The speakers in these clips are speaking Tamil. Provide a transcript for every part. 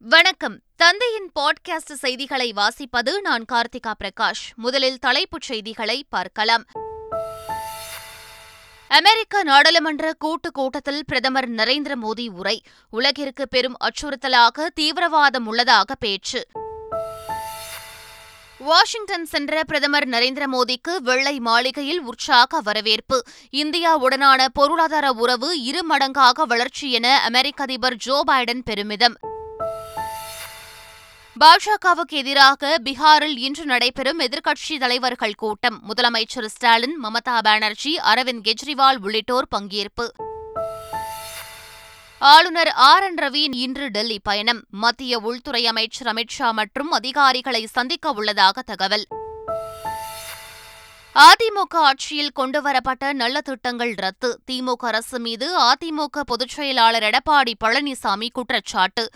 வணக்கம். தந்தையின் பாட்காஸ்ட் செய்திகளை வாசிப்பது நான் கார்த்திகா பிரகாஷ். முதலில் தலைப்புச் செய்திகளை பார்க்கலாம். அமெரிக்க நாடாளுமன்ற கூட்டு கூட்டத்தில் பிரதமர் நரேந்திர மோடி உரை. உலகிற்கு பெரும் அச்சுறுத்தலாக தீவிரவாதம் உள்ளதாக பேச்சு. வாஷிங்டன் சென்ற பிரதமர் நரேந்திர மோடிக்கு வெள்ளை மாளிகையில் உற்சாக வரவேற்பு. இந்தியாவுடனான பொருளாதார உறவு இரு மடங்காக வளர்ச்சி என அமெரிக்க அதிபர் ஜோ பைடன் பெருமிதம். பாஜகவுக்கு எதிராக பீகாரில் இன்று நடைபெறும் எதிர்க்கட்சி தலைவர்கள் கூட்டம். முதலமைச்சர் ஸ்டாலின் மமதா பானர்ஜி அரவிந்த் கெஜ்ரிவால் உள்ளிட்டோர் பங்கேற்பு. ஆளுநர் ஆர். என். ரவி இன்று டெல்லி பயணம். மத்திய உள்துறை அமைச்சர் அமித்ஷா மற்றும் அதிகாரிகளை சந்திக்க உள்ளதாக தகவல். அதிமுக ஆட்சியில் கொண்டுவரப்பட்ட நல்ல திட்டங்கள் ரத்து. திமுக அரசு மீது அதிமுக பொதுச் செயலாளர் எடப்பாடி பழனிசாமி குற்றச்சாட்டு.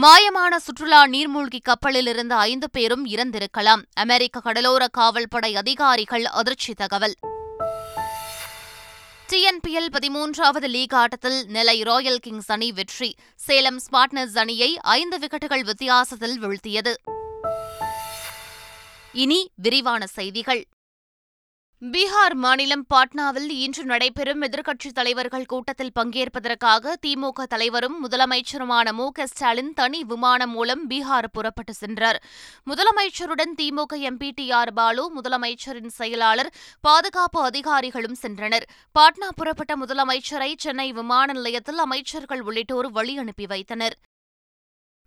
மாயமான சுற்றுலா நீர்மூழ்கி கப்பலில் இருந்த ஐந்து பேரும் இறந்திருக்கலாம். அமெரிக்க கடலோர காவல்படை அதிகாரிகள் அதிர்ச்சி தகவல். டிஎன்பிஎல் பதிமூன்றாவது லீக் ஆட்டத்தில் நெல்லை ராயல் கிங்ஸ் அணி வெற்றி. சேலம் ஸ்மார்ட்னஸ் அணியை ஐந்து விக்கெட்டுகள் வித்தியாசத்தில் வீழ்த்தியது. இனி விரிவான செய்திகள். பீகார் மாநிலம் பாட்னாவில் இன்று நடைபெறும் எதிர்க்கட்சித் தலைவர்கள் கூட்டத்தில் பங்கேற்பதற்காக திமுக தலைவரும் முதலமைச்சருமான மு க ஸ்டாலின் தனி விமானம் மூலம் பீகார் புறப்பட்டு சென்றார். முதலமைச்சருடன் DMK MP T R Baalu முதலமைச்சரின் செயலாளர் பாதுகாப்பு அதிகாரிகளும் சென்றனர். பாட்னா புறப்பட்ட முதலமைச்சரை சென்னை விமான நிலையத்தில் அமைச்சர்கள் உள்ளிட்டோர் வழி அனுப்பி வைத்தனர்.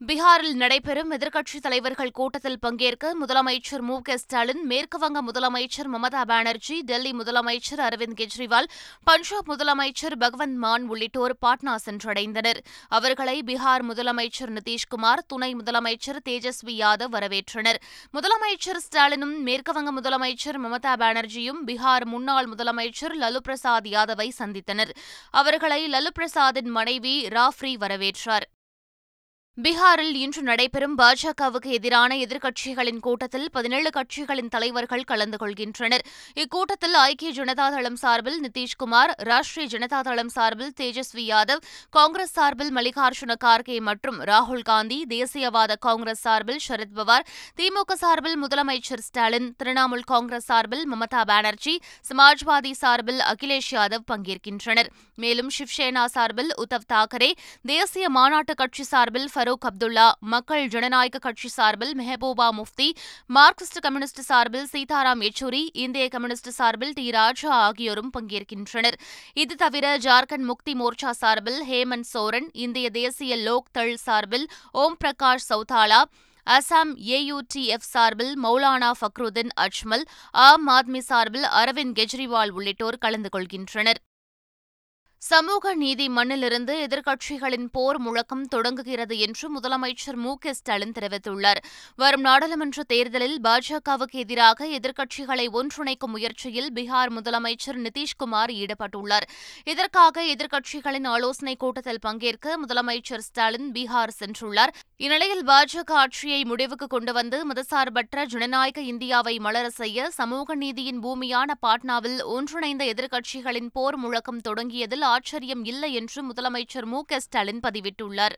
பீகாரில் நடைபெறும் எதிர்க்கட்சித் தலைவர்கள் கூட்டத்தில் பங்கேற்க முதலமைச்சர் மு க ஸ்டாலின் மேற்குவங்க முதலமைச்சர் மமதா பானர்ஜி டெல்லி முதலமைச்சர் அரவிந்த் கெஜ்ரிவால் பஞ்சாப் முதலமைச்சர் பகவந்த் மான் உள்ளிட்டோர் பாட்னா சென்றடைந்தனர். அவர்களை பீகார் முதலமைச்சர் நிதிஷ்குமார் துணை முதலமைச்சர் தேஜஸ்வி யாதவ் வரவேற்றனர். முதலமைச்சர் ஸ்டாலினும் மேற்குவங்க முதலமைச்சர் மமதா பானர்ஜியும் பீகார் முன்னாள் முதலமைச்சர் லலு பிரசாத் யாதவை சந்தித்தனர். அவர்களை லலு பிரசாத்தின் மனைவி ராஃப்ரி வரவேற்றார். பீகாரில் இன்று நடைபெறும் பாஜகவுக்கு எதிரான எதிர்க்கட்சிகளின் கூட்டத்தில் பதினேழு கட்சிகளின் தலைவர்கள் கலந்து கொள்கின்றனர். இக்கூட்டத்தில் ஐக்கிய ஜனதா தளம் சார்பில் நிதிஷ்குமார் ராஷ்டிரிய ஜனதா தளம் சார்பில் தேஜஸ்வி யாதவ் காங்கிரஸ் சார்பில் மல்லிகார்ஜுன கார்கே மற்றும் ராகுல் காந்தி தேசியவாத காங்கிரஸ் சார்பில் சரத்பவார் திமுக சார்பில் முதலமைச்சர் ஸ்டாலின் திரிணாமுல் காங்கிரஸ் சார்பில் மமதா பானர்ஜி சமாஜ்வாதி சார்பில் அகிலேஷ் யாதவ் பங்கேற்கின்றனர். மேலும் சிவ்சேனா சார்பில் உத்தவ் தாக்கரே தேசிய மாநாட்டு கட்சி சார்பில் ஃபரூக் அப்துல்லா மக்கள் ஜனநாயக கட்சி சார்பில் மெஹபூபா முஃப்தி மார்க்சிஸ்ட் கம்யூனிஸ்ட் சார்பில் சீதாராம் யெச்சூரி இந்திய கம்யூனிஸ்ட் சார்பில் டி ராஜா ஆகியோரும் பங்கேற்கின்றனர். இது தவிர ஜார்க்கண்ட் முக்தி மோர்ச்சா சார்பில் ஹேமந்த் சோரன் இந்திய தேசிய லோக் தள் சார்பில் ஓம் பிரகாஷ் சௌதாலா அசாம் ஏயுடிஎஃப் சார்பில் மௌலானா ஃபக்ருதீன் அஜ்மல் ஆம் ஆத்மி சார்பில் அரவிந்த் கெஜ்ரிவால் உள்ளிட்டோர் கலந்து கொள்கின்றனர். சமூக நீதி மண்ணிலிருந்து எதிர்க்கட்சிகளின் போர் முழக்கம் தொடங்குகிறது என்று முதலமைச்சர் மு க ஸ்டாலின் தெரிவித்துள்ளார். வரும் நாடாளுமன்ற தேர்தலில் பாஜகவுக்கு எதிராக எதிர்க்கட்சிகளை ஒன்றிணைக்கும் முயற்சியில் பீகார் முதலமைச்சர் நிதிஷ்குமார் ஈடுபட்டுள்ளார். இதற்காக எதிர்க்கட்சிகளின் ஆலோசனைக் கூட்டத்தில் பங்கேற்க முதலமைச்சர் ஸ்டாலின் பீகார் சென்றுள்ளார். இந்நிலையில் பாஜக ஆட்சியை முடிவுக்கு கொண்டுவந்து மதசார்பற்ற ஜனநாயக இந்தியாவை மலர செய்ய சமூக நீதியின் பூமியான பாட்னாவில் ஒன்றிணைந்த எதிர்க்கட்சிகளின் போர் முழக்கம் தொடங்கியதில் ஆச்சரியம் இல்லை என்று முதலமைச்சர் மு க ஸ்டாலின் பதிவிட்டுள்ளார்.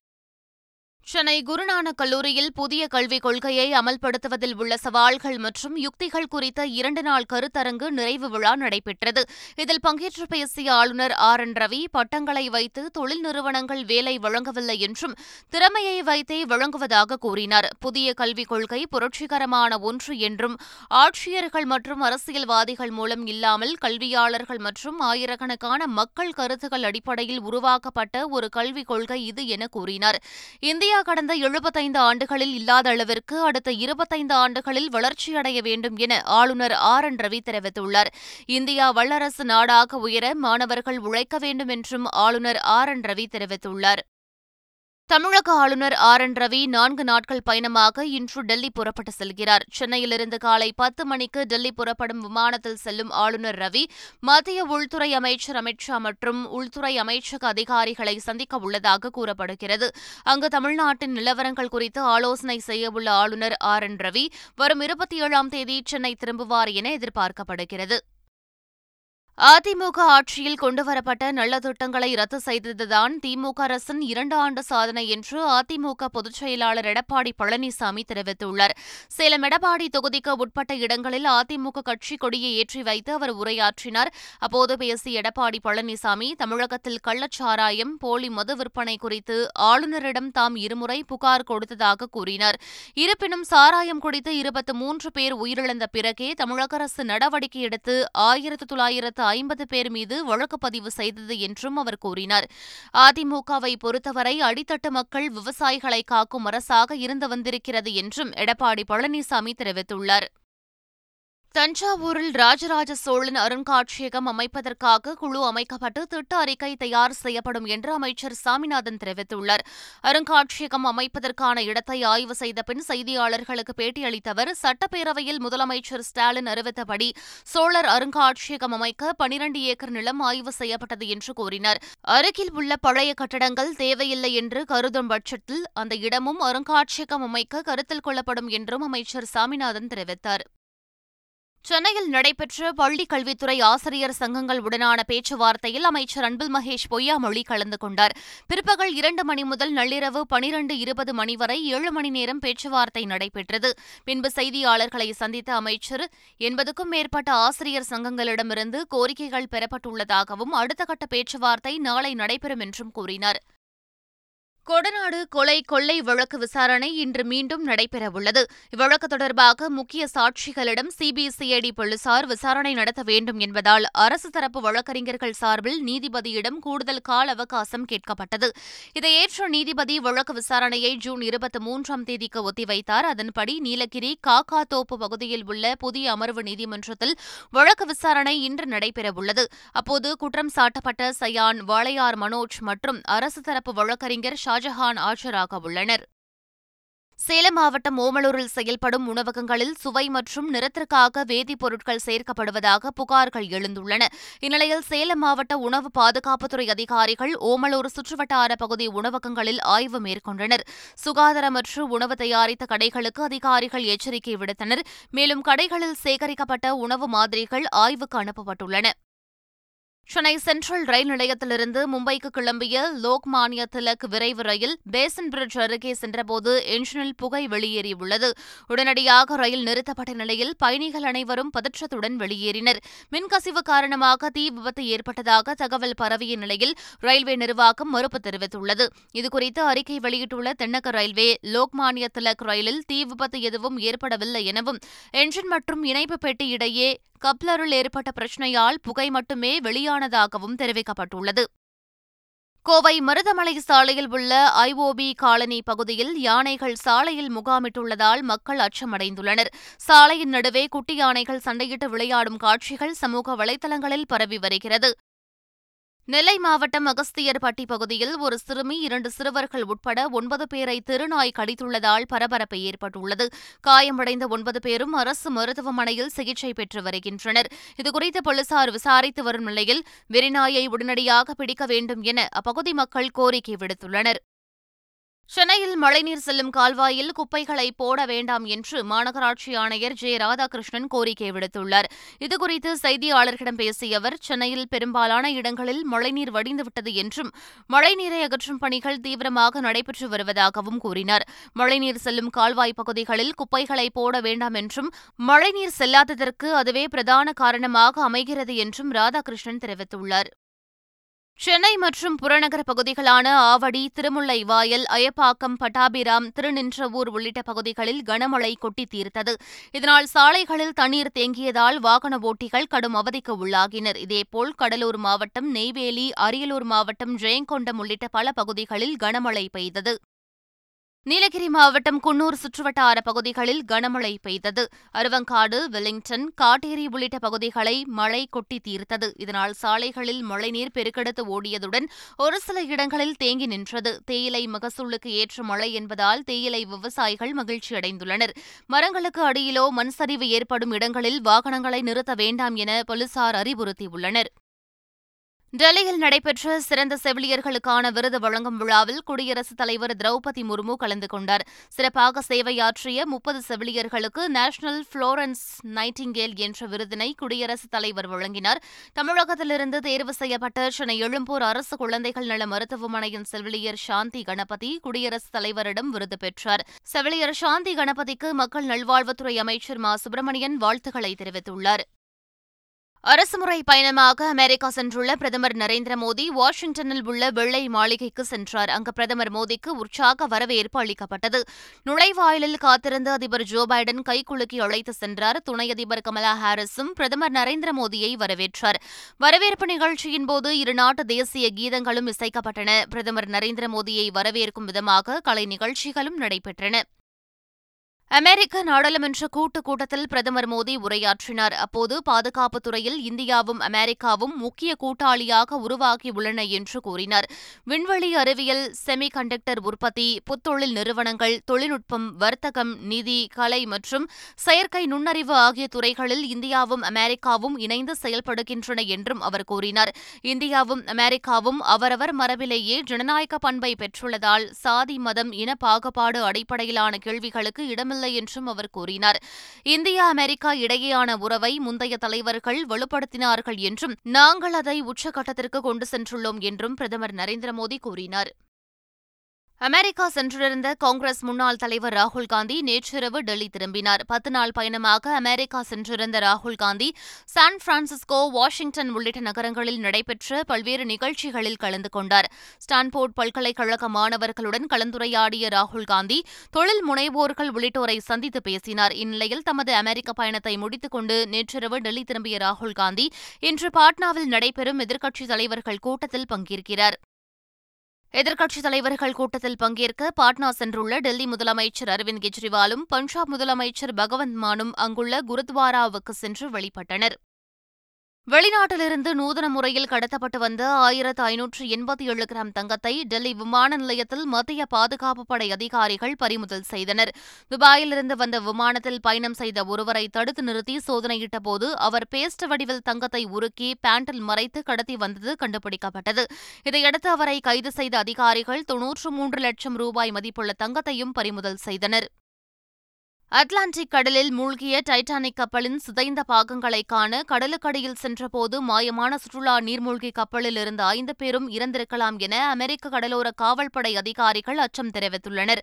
சென்னை குருநானக் கல்லூரியில் புதிய கல்விக் கொள்கையை அமல்படுத்துவதில் உள்ள சவால்கள் மற்றும் யுக்திகள் குறித்த இரண்டு நாள் கருத்தரங்கு நிறைவு விழா நடைபெற்றது. இதில் பங்கேற்று பேசிய ஆளுநர் ஆர். என். ரவி பட்டங்களை வைத்து தொழில் நிறுவனங்கள் வேலை வழங்கவில்லை என்றும் திறமையை வைத்தே வழங்குவதாக கூறினார். புதிய கல்விக் கொள்கை புரட்சிகரமான ஒன்று என்றும் ஆட்சியர்கள் மற்றும் அரசியல்வாதிகள் மூலம் இல்லாமல் கல்வியாளர்கள் மற்றும் ஆயிரக்கணக்கான மக்கள் கருத்துக்கள் அடிப்படையில் உருவாக்கப்பட்ட ஒரு கல்விக் கொள்கை இது என கூறினார். இந்தியா கடந்த எழுபத்தைந்து ஆண்டுகளில் இல்லாத அளவிற்கு அடுத்த இருபத்தைந்து ஆண்டுகளில் வளர்ச்சியடைய வேண்டும் என ஆளுநர் ஆர் என் ரவி தெரிவித்துள்ளார். இந்தியா வல்லரசு நாடாக உயர மாணவர்கள் உழைக்க வேண்டும் என்றும் ஆளுநர் ஆர் என் ரவி தெரிவித்துள்ளார். தமிழக ஆளுநர் ஆர். என். ரவி நான்கு நாட்கள் பயணமாக இன்று டெல்லி புறப்பட்டு செல்கிறார். சென்னையிலிருந்து காலை பத்து மணிக்கு டெல்லி புறப்படும் விமானத்தில் செல்லும் ஆளுநர் ரவி மத்திய உள்துறை அமைச்சர் அமித் ஷா மற்றும் உள்துறை அமைச்சக அதிகாரிகளை சந்திக்க உள்ளதாக கூறப்படுகிறது. அங்கு தமிழ்நாட்டின் நிலவரங்கள் குறித்து ஆலோசனை செய்யவுள்ள ஆளுநர் ஆர். என். ரவி வரும் இருபத்தி ஏழாம் தேதி சென்னை திரும்புவார் என எதிர்பார்க்கப்படுகிறது. அதிமுக ஆட்சியில் கொண்டுவரப்பட்ட நல்ல திட்டங்களை ரத்து செய்ததுதான் திமுக அரசின் இரண்டு ஆண்டு சாதனை என்று அதிமுக பொதுச் செயலாளர் எடப்பாடி பழனிசாமி தெரிவித்துள்ளார். சேலம் எடப்பாடி தொகுதிக்கு உட்பட்ட இடங்களில் அதிமுக கட்சி கொடியை ஏற்றி வைத்து அவர் உரையாற்றினார். அப்போது பேசிய எடப்பாடி பழனிசாமி தமிழகத்தில் கள்ளச்சாராயம் போலி மது விற்பனை குறித்து ஆளுநரிடம் தாம் இருமுறை புகார் கொடுத்ததாக கூறினார். இருப்பினும் சாராயம் குடித்து இருபத்தி மூன்று பேர் உயிரிழந்த பிறகே தமிழக அரசு நடவடிக்கை எடுத்து ஆயிரத்து தொள்ளாயிரத்து ஐம்பது பேர் மீது வழக்கு பதிவு செய்தது என்றும் அவர் கூறினார். அதிமுகவை பொறுத்தவரை அடித்தட்டு மக்கள் விவசாயிகளை காக்கும் அரசாக இருந்து வந்திருக்கிறது என்றும் எடப்பாடி பழனிசாமி தெரிவித்துள்ளார். தஞ்சாவூரில் ராஜராஜ சோழன் அருங்காட்சியகம் அமைப்பதற்காக குழு அமைக்கப்பட்டு திட்ட அறிக்கை தயார் செய்யப்படும் என்று அமைச்சர் சாமிநாதன் தெரிவித்துள்ளார். அருங்காட்சியகம் அமைப்பதற்கான இடத்தை ஆய்வு செய்த பின் செய்தியாளர்களுக்கு பேட்டியளித்த அவர் சட்டப்பேரவையில் முதலமைச்சர் ஸ்டாலின் அறிவித்தபடி சோழர் அருங்காட்சியகம் அமைக்க பனிரண்டு ஏக்கர் நிலம் ஆய்வு செய்யப்பட்டது என்று கூறினார். அருகில் உள்ள பழைய கட்டடங்கள் தேவையில்லை என்று கருதும் பட்சத்தில் அந்த இடமும் அருங்காட்சியகம் அமைக்க கருத்தில் கொள்ளப்படும் என்றும் அமைச்சர் சாமிநாதன் தெரிவித்தார். சென்னையில் நடைபெற்ற பள்ளிக் கல்வித்துறை ஆசிரியர் சங்கங்கள் உடனான பேச்சுவார்த்தையில் அமைச்சர் அன்பில் மகேஷ் பொய்யாமொழி கலந்து கொண்டார். பிற்பகல் இரண்டு மணி முதல் நள்ளிரவு பனிரண்டு இருபது மணி வரை ஏழு மணி நேரம் பேச்சுவார்த்தை நடைபெற்றது. பின்பு செய்தியாளர்களை சந்தித்த அமைச்சர் எண்பதுக்கும் மேற்பட்ட ஆசிரியர் சங்கங்களிடமிருந்து கோரிக்கைகள் பெறப்பட்டுள்ளதாகவும் அடுத்த கட்ட பேச்சுவார்த்தை நாளை நடைபெறும் என்றும் கூறினார். கொடநாடு கொலை கொள்ளை வழக்கு விசாரணை இன்று மீண்டும் நடைபெறவுள்ளது. இவ்வழக்கு தொடர்பாக முக்கிய சாட்சிகளிடம் சிபிசிஐடி போலீசார் விசாரணை நடத்த வேண்டும் என்பதால் அரசு தரப்பு வழக்கறிஞர்கள் சார்பில் நீதிபதியிடம் கூடுதல் கால அவகாசம் கேட்கப்பட்டது. இதை ஏற்ற நீதிபதி வழக்கு விசாரணையை ஜூன் இருபத்தி மூன்றாம் தேதிக்கு ஒத்திவைத்தார். அதன்படி நீலகிரி காக்காத்தோப்பு பகுதியில் உள்ள புதிய அமர்வு நீதிமன்றத்தில் வழக்கு விசாரணை இன்று நடைபெறவுள்ளது. அப்போது குற்றம் சாட்டப்பட்ட சயான் வாளையார் மனோஜ் மற்றும் அரசு தரப்பு வழக்கறிஞர் ஷா ஷாஜஹான் ஆஜராக உள்ளனர். சேலம் மாவட்டம் ஓமலூரில் செயல்படும் உணவகங்களில் சுவை மற்றும் நிறத்திற்காக வேதிப்பொருட்கள் சேர்க்கப்படுவதாக புகார்கள் எழுந்துள்ளன. இந்நிலையில் சேலம் மாவட்ட உணவு பாதுகாப்புத்துறை அதிகாரிகள் ஓமலூர் சுற்றுவட்டார பகுதி உணவகங்களில் ஆய்வு மேற்கொண்டனர். சுகாதாரமற்று உணவு தயாரித்த கடைகளுக்கு அதிகாரிகள் எச்சரிக்கை விடுத்தனர். மேலும் கடைகளில் சேகரிக்கப்பட்ட உணவு மாதிரிகள் ஆய்வுக்கு அனுப்பப்பட்டுள்ளன. சென்னை சென்ட்ரல் ரயில் நிலையத்திலிருந்து மும்பைக்கு கிளம்பிய லோக்மானிய திலக் விரைவு ரயில் பேசன் பிரிட்ஜ் அருகே சென்றபோது என்ஜினில் புகை வெளியேறியுள்ளது. உடனடியாக ரயில் நிறுத்தப்பட்ட நிலையில் பயணிகள் அனைவரும் பதற்றத்துடன் வெளியேறினர். மின்கசிவு காரணமாக தீ விபத்து ஏற்பட்டதாக தகவல் பரவிய நிலையில் ரயில்வே நிர்வாகம் மறுப்பு தெரிவித்துள்ளது. இதுகுறித்து அறிக்கை வெளியிட்டுள்ள தென்னக ரயில்வே லோக்மானிய திலக் ரயிலில் தீ விபத்து எதுவும் ஏற்படவில்லை எனவும் என்ஜின் மற்றும் இணைப்பு பெட்டி இடையே கப்ளரில் ஏற்பட்ட பிரச்சினையால் புகை மட்டுமே வெளியானதாகவும் தெரிவிக்கப்பட்டுள்ளது. கோவை மருதமலை சாலையில் உள்ள ஐஓபி காலனி பகுதியில் யானைகள் சாலையில் முகாமிட்டுள்ளதால் மக்கள் அச்சமடைந்துள்ளனர். சாலையின் நடுவே குட்டி யானைகள் சண்டையிட்டு விளையாடும் காட்சிகள் சமூக வலைதளங்களில் பரவி வருகிறது. நெல்லை மாவட்டம் அகஸ்தியர்பட்டி பகுதியில் ஒரு சிறுமி இரண்டு சிறுவர்கள் உட்பட ஒன்பது பேரை திருநாய் கடித்துள்ளதால் பரபரப்பு ஏற்பட்டுள்ளது. காயமடைந்த ஒன்பது பேரும் அரசு மருத்துவமனையில் சிகிச்சை பெற்று வருகின்றனர். இதுகுறித்து போலீசார் விசாரித்து வரும் நிலையில் வெறிநாயை உடனடியாக பிடிக்க வேண்டும் என அப்பகுதி மக்கள் கோரிக்கை விடுத்துள்ளனர். சென்னையில் மழைநீர் செல்லும் கால்வாயில் குப்பைகளை போட வேண்டாம் என்று மாநகராட்சி ஆணையர் ஜெ. ராதாகிருஷ்ணன் கோரிக்கை விடுத்துள்ளார். இதுகுறித்து செய்தியாளர்களிடம் பேசிய அவர் சென்னையில் பெரும்பாலான இடங்களில் மழைநீர் வடிந்துவிட்டது என்றும் மழைநீரை அகற்றும் பணிகள் தீவிரமாக நடைபெற்று வருவதாகவும் கூறினார். மழைநீர் செல்லும் கால்வாய் பகுதிகளில் குப்பைகளை போட வேண்டாம் என்றும் மழைநீர் செல்லாததற்கு அதுவே பிரதான காரணமாக அமைகிறது என்றும் ராதாகிருஷ்ணன் தெரிவித்துள்ளார். சென்னை மற்றும் புறநகர பகுதிகளான ஆவடி திருமுல்லை வாயல் அயப்பாக்கம் பட்டாபிராம் திருநின்றவூர் உள்ளிட்ட பகுதிகளில் கனமழை கொட்டி தீர்த்தது. இதனால் சாலைகளில் தண்ணீர் தேங்கியதால் வாகன ஓட்டிகள் கடும் அவதிக்கு உள்ளாகினர். இதேபோல் கடலூர் மாவட்டம் நெய்வேலி அரியலூர் மாவட்டம் ஜெயங்கொண்டம் உள்ளிட்ட பல பகுதிகளில் கனமழை பெய்தது. நீலகிரி மாவட்டம் குன்னூர் சுற்றுவட்டார பகுதிகளில் கனமழை பெய்தது. அருவங்காடு வெலிங்டன் காட்டேரி உள்ளிட்ட பகுதிகளை மழை கொட்டி தீர்த்தது. இதனால் சாலைகளில் மழைநீர் பெருக்கெடுத்து ஓடியதுடன் ஒரு சில இடங்களில் தேங்கி நின்றது. தேயிலை மகசூலுக்கு ஏற்ற மழை என்பதால் தேயிலை விவசாயிகள் மகிழ்ச்சியடைந்துள்ளனர் மரங்களுக்கு அடியிலோ மண் சரிவு ஏற்படும் இடங்களில் வாகனங்களை நிறுத்த வேண்டாம் என போலீசார் அறிவுறுத்தியுள்ளனர். டெல்லியில் நடைபெற்ற சிறந்த செவிலியர்களுக்கான விருது வழங்கும் விழாவில் குடியரசுத் தலைவர் திரௌபதி முர்மு கலந்து கொண்டார். சிறப்பாக சேவையாற்றிய முப்பது செவிலியர்களுக்கு நேஷனல் புளோரன்ஸ் நைட்டிங்கேல் என்ற விருதினை குடியரசுத் தலைவர் வழங்கினார். தமிழகத்திலிருந்து தேர்வு செய்யப்பட்ட சென்னை எழும்பூர் அரசு குழந்தைகள் நல மருத்துவமனையின் செவிலியர் சாந்தி கணபதி குடியரசுத் தலைவரிடம் விருது பெற்றார். செவிலியர் சாந்தி கணபதிக்கு மக்கள் நல்வாழ்வுத்துறை அமைச்சர் மா. சுப்பிரமணியன் வாழ்த்துக்களை தெரிவித்துள்ளார். அரசுமுறை பயணமாக அமெரிக்கா சென்றுள்ள பிரதமர் நரேந்திர மோடி வாஷிங்டனில் உள்ள வெள்ளை மாளிகைக்கு சென்றார். அங்கு பிரதமர் மோடிக்கு உற்சாக வரவேற்பு அளிக்கப்பட்டது. நுழைவாயிலில் காத்திருந்த அதிபர் ஜோ பைடன் கைக்குலுக்கி அழைத்து சென்றார். துணை அதிபர் கமலா ஹாரிஸும் பிரதமர் நரேந்திர மோடியை வரவேற்றார். வரவேற்பு நிகழ்ச்சியின் போது இருநாட்டு தேசிய கீதங்களும் இசைக்கப்பட்டன. பிரதமர் நரேந்திர மோடியை வரவேற்கும் விதமாக கலை நிகழ்ச்சிகளும் நடைபெற்றன. அமெரிக்க நாடாளுமன்ற கூட்டுக் கூட்டத்தில் பிரதமர் மோடி உரையாற்றினார். அப்போது பாதுகாப்பு துறையில் இந்தியாவும் அமெரிக்காவும் முக்கிய கூட்டாளியாக உருவாகியுள்ளன என்று கூறினார். விண்வெளி அறிவியல் செமி கண்டக்டர் உற்பத்தி புத்தொழில் நிறுவனங்கள் தொழில்நுட்பம் வர்த்தகம் நிதி கலை மற்றும் செயற்கை நுண்ணறிவு ஆகிய துறைகளில் இந்தியாவும் அமெரிக்காவும் இணைந்து செயல்படுகின்றன என்றும் அவர் கூறினார். இந்தியாவும் அமெரிக்காவும் அவரவர் மரபிலேயே ஜனநாயக பண்பை பெற்றுள்ளதால் சாதி மதம் இன பாகுபாடு அடிப்படையிலான கேள்விகளுக்கு இடமில்லை இல்லை என்றும் அவர் கூறினார். இந்தியா அமெரிக்கா இடையேயான உறவை முந்தைய தலைவர்கள் வலுப்படுத்தினார்கள் என்றும் நாங்கள் அதை உச்சகட்டத்திற்கு கொண்டு சென்றுள்ளோம் என்றும் பிரதமர் நரேந்திர மோடி கூறினார். அமெரிக்கா சென்றிருந்த காங்கிரஸ் முன்னாள் தலைவர் ராகுல் காந்தி நேற்றிரவு டெல்லி திரும்பினார். பத்து நாள் பயணமாக அமெரிக்கா சென்றிருந்த ராகுல் காந்தி சான் பிரான்சிஸ்கோ வாஷிங்டன் உள்ளிட்ட நகரங்களில் நடைபெற்ற பல்வேறு நிகழ்ச்சிகளில் கலந்து கொண்டார். ஸ்டான்போர்ட் பல்கலைக்கழக மாணவர்களுடன் கலந்துரையாடிய ராகுல் காந்தி தொழில் முனைவோர்கள் உள்ளிட்டோரை சந்தித்து பேசினார். இந்நிலையில் தமது அமெரிக்க பயணத்தை முடித்துக் கொண்டு நேற்றிரவு டெல்லி திரும்பிய ராகுல் காந்தி இன்று பாட்னாவில் நடைபெறும் எதிர்க்கட்சித் தலைவர்கள் கூட்டத்தில் பங்கேற்கிறார். எதிர்க்கட்சித் தலைவர்கள் கூட்டத்தில் பங்கேற்க பாட்னா சென்றுள்ள டெல்லி முதலமைச்சர் அரவிந்த் கெஜ்ரிவாலும் பஞ்சாப் முதலமைச்சர் பகவந்த் மானும் அங்குள்ள குருத்வாராவுக்கு சென்று வழிபட்டனர். வெளிநாட்டிலிருந்து நூதன முறையில் கடத்தப்பட்டு வந்த ஆயிரத்து ஐநூற்று எண்பத்தி ஏழு கிராம் தங்கத்தை டெல்லி விமான நிலையத்தில் மத்திய பாதுகாப்பு படை அதிகாரிகள் பறிமுதல் செய்தனர். துபாயிலிருந்து வந்த விமானத்தில் பயணம் செய்த ஒருவரை தடுத்து நிறுத்தி சோதனையிட்ட போது அவர் பேஸ்ட் வடிவில் தங்கத்தை உருக்கி பேண்டில் மறைத்து கடத்தி வந்தது கண்டுபிடிக்கப்பட்டது. இதையடுத்து அவரை கைது செய்த அதிகாரிகள் தொன்னூற்று மூன்று லட்சம் ரூபாய் மதிப்புள்ள தங்கத்தையும் பறிமுதல் செய்தனர். அட்லாண்டிக் கடலில் மூழ்கிய டைட்டானிக் கப்பலின் சிதைந்த பாகங்களை காண கடலுக்கடியில் சென்றபோது மாயமான சுற்றுலா நீர்மூழ்கி கப்பலில் இருந்த ஐந்து பேரும் இறந்திருக்கலாம் என அமெரிக்க கடலோர காவல்படை அதிகாரிகள் அச்சம் தெரிவித்துள்ளனர்.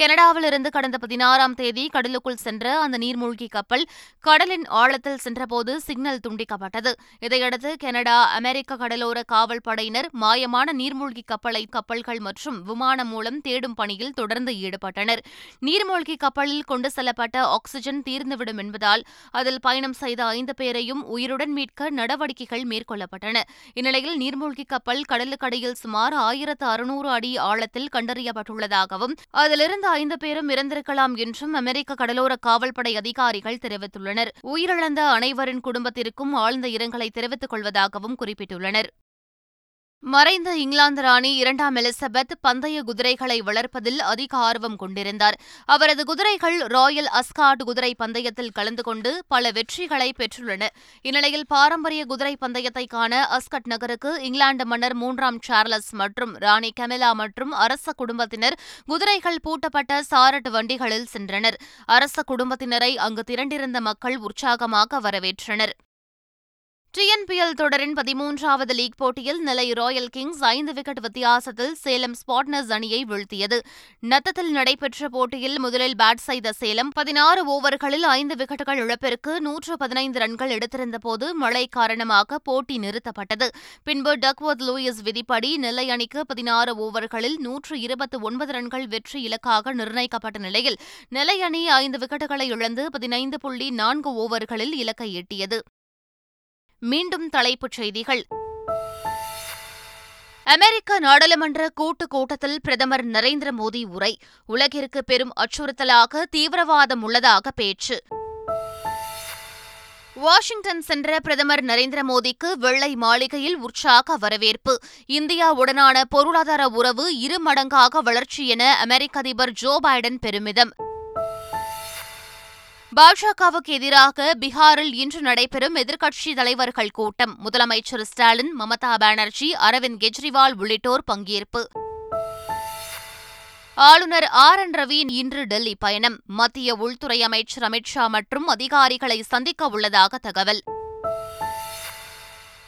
கனடாவிலிருந்து கடந்த பதினாறாம் தேதி கடலுக்குள் சென்ற அந்த நீர்மூழ்கி கப்பல் கடலின் ஆழத்தில் சென்றபோது சிக்னல் துண்டிக்கப்பட்டது. இதையடுத்து கனடா அமெரிக்க கடலோர காவல்படையினர் மாயமான நீர்மூழ்கி கப்பலை கப்பல்கள் மற்றும் விமானம் மூலம் தேடும் பணியில் தொடர்ந்து ஈடுபட்டனர். நீர்மூழ்கி கப்பலில் கொண்டு கொள்ளப்பட்ட ஆக்ஸிஜன் தீர்ந்துவிடும் என்பதால் அதில் பயணம் செய்த ஐந்து பேரையும் உயிருடன் மீட்க நடவடிக்கைகள் மேற்கொள்ளப்பட்டன. இந்நிலையில் நீர்மூழ்கி கப்பல் கடலுக்கடியில் சுமார் ஆயிரத்து அறுநூறு அடி ஆழத்தில் கண்டறியப்பட்டுள்ளதாகவும் அதிலிருந்து ஐந்து பேரும் இறந்திருக்கலாம் என்றும் அமெரிக்க கடலோர காவல்படை அதிகாரிகள் தெரிவித்துள்ளனர். உயிரிழந்த அனைவரின் குடும்பத்திற்கும் ஆழ்ந்த இரங்கலை தெரிவித்துக் கொள்வதாகவும் குறிப்பிட்டுள்ளனர். மறைந்த இங்கிலாந்து ராணி இரண்டாம் எலிசபெத் பந்தய குதிரைகளை வளர்ப்பதில் அதிக ஆர்வம் கொண்டிருந்தார். அவரது குதிரைகள் ராயல் அஸ்காட் குதிரை பந்தயத்தில் கலந்து கொண்டு பல வெற்றிகளை பெற்றுள்ளன. இந்நிலையில் பாரம்பரிய குதிரை பந்தயத்தை காண அஸ்கட் நகருக்கு இங்கிலாந்து மன்னர் மூன்றாம் சார்லஸ் மற்றும் ராணி கெமிலா மற்றும் அரச குடும்பத்தினர் குதிரைகள் பூட்டப்பட்ட சாரட் வண்டிகளில் சென்றனர். அரச குடும்பத்தினரை அங்கு திரண்டிருந்த மக்கள் உற்சாகமாக வரவேற்றனர். டிஎன்பிஎல் தொடரின் பதிமூன்றாவது லீக் போட்டியில் நிலை ராயல் கிங்ஸ் ஐந்து விக்கெட் வித்தியாசத்தில் சேலம் ஸ்பாட்னர்ஸ் அணியை வீழ்த்தியது. நத்தத்தில் நடைபெற்ற போட்டியில் முதலில் பேட் செய்த சேலம் பதினாறு ஓவர்களில் ஐந்து விக்கெட்டுகள் இழப்பிற்கு நூற்று பதினைந்து ரன்கள் எடுத்திருந்தபோது மழை காரணமாக போட்டி நிறுத்தப்பட்டது. பின்பு டக்வர்த் லூயிஸ் விதிப்படி நெல்லை அணிக்கு பதினாறு ஓவர்களில் நூற்று இருபத்தி ஒன்பது ரன்கள் வெற்றி இலக்காக நிர்ணயிக்கப்பட்ட நிலையில் நெல்லை அணி ஐந்து விக்கெட்டுகளை இழந்து பதினைந்து புள்ளி நான்கு ஓவர்களில் இலக்கை எட்டியது. மீண்டும் தலைப்புச் செய்திகள். அமெரிக்க நாடாளுமன்ற கூட்டுக் கூட்டத்தில் பிரதமர் நரேந்திர மோடி உரை. உலகிற்கு பெரும் அச்சுறுத்தலாக தீவிரவாதம் உள்ளதாக பேச்சு. வாஷிங்டன் சென்ற பிரதமர் நரேந்திர மோடிக்கு வெள்ளை மாளிகையில் உற்சாக வரவேற்பு. இந்தியாவுடனான பொருளாதார உறவு இரு மடங்காக வளர்ச்சி என அமெரிக்க அதிபர் ஜோ பைடன் பெருமிதம். பாஜகவுக்கு எதிராக பீகாரில் இன்று நடைபெறும் எதிர்க்கட்சி தலைவர்கள் கூட்டம். முதலமைச்சர் ஸ்டாலின் மமதா பானர்ஜி அரவிந்த் கெஜ்ரிவால் உள்ளிட்டோர் பங்கேற்பு. ஆளுநர் ஆர். என். ரவி இன்று டெல்லி பயணம். மத்திய உள்துறை அமைச்சர் அமித் ஷா மற்றும் அதிகாரிகளை சந்திக்க உள்ளதாக தகவல்.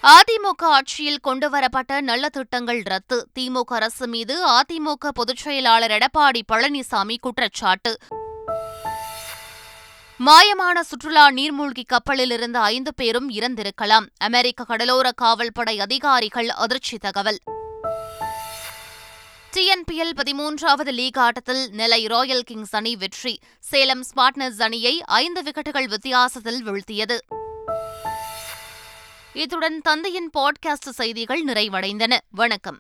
அதிமுக ஆட்சியில் கொண்டுவரப்பட்ட நல்ல திட்டங்கள் ரத்து. திமுக அரசு மீது அதிமுக பொதுச் செயலாளர் எடப்பாடி பழனிசாமி குற்றச்சாட்டு. மாயமான சுற்றுலா நீர்மூழ்கி கப்பலில் இருந்த ஐந்து பேரும் இறந்திருக்கலாம். அமெரிக்க கடலோர காவல்படை அதிகாரிகள் அதிர்ச்சி தகவல். டிஎன்பிஎல் பதிமூன்றாவது லீக் ஆட்டத்தில் நெல்லை ராயல் கிங்ஸ் அணி வெற்றி. சேலம் ஸ்பாட்னர்ஸ் அணியை ஐந்து விக்கெட்டுகள் வித்தியாசத்தில் வீழ்த்தியது. இத்துடன் தந்தையின் பாட்காஸ்ட் செய்திகள் நிறைவடைந்தன. வணக்கம்.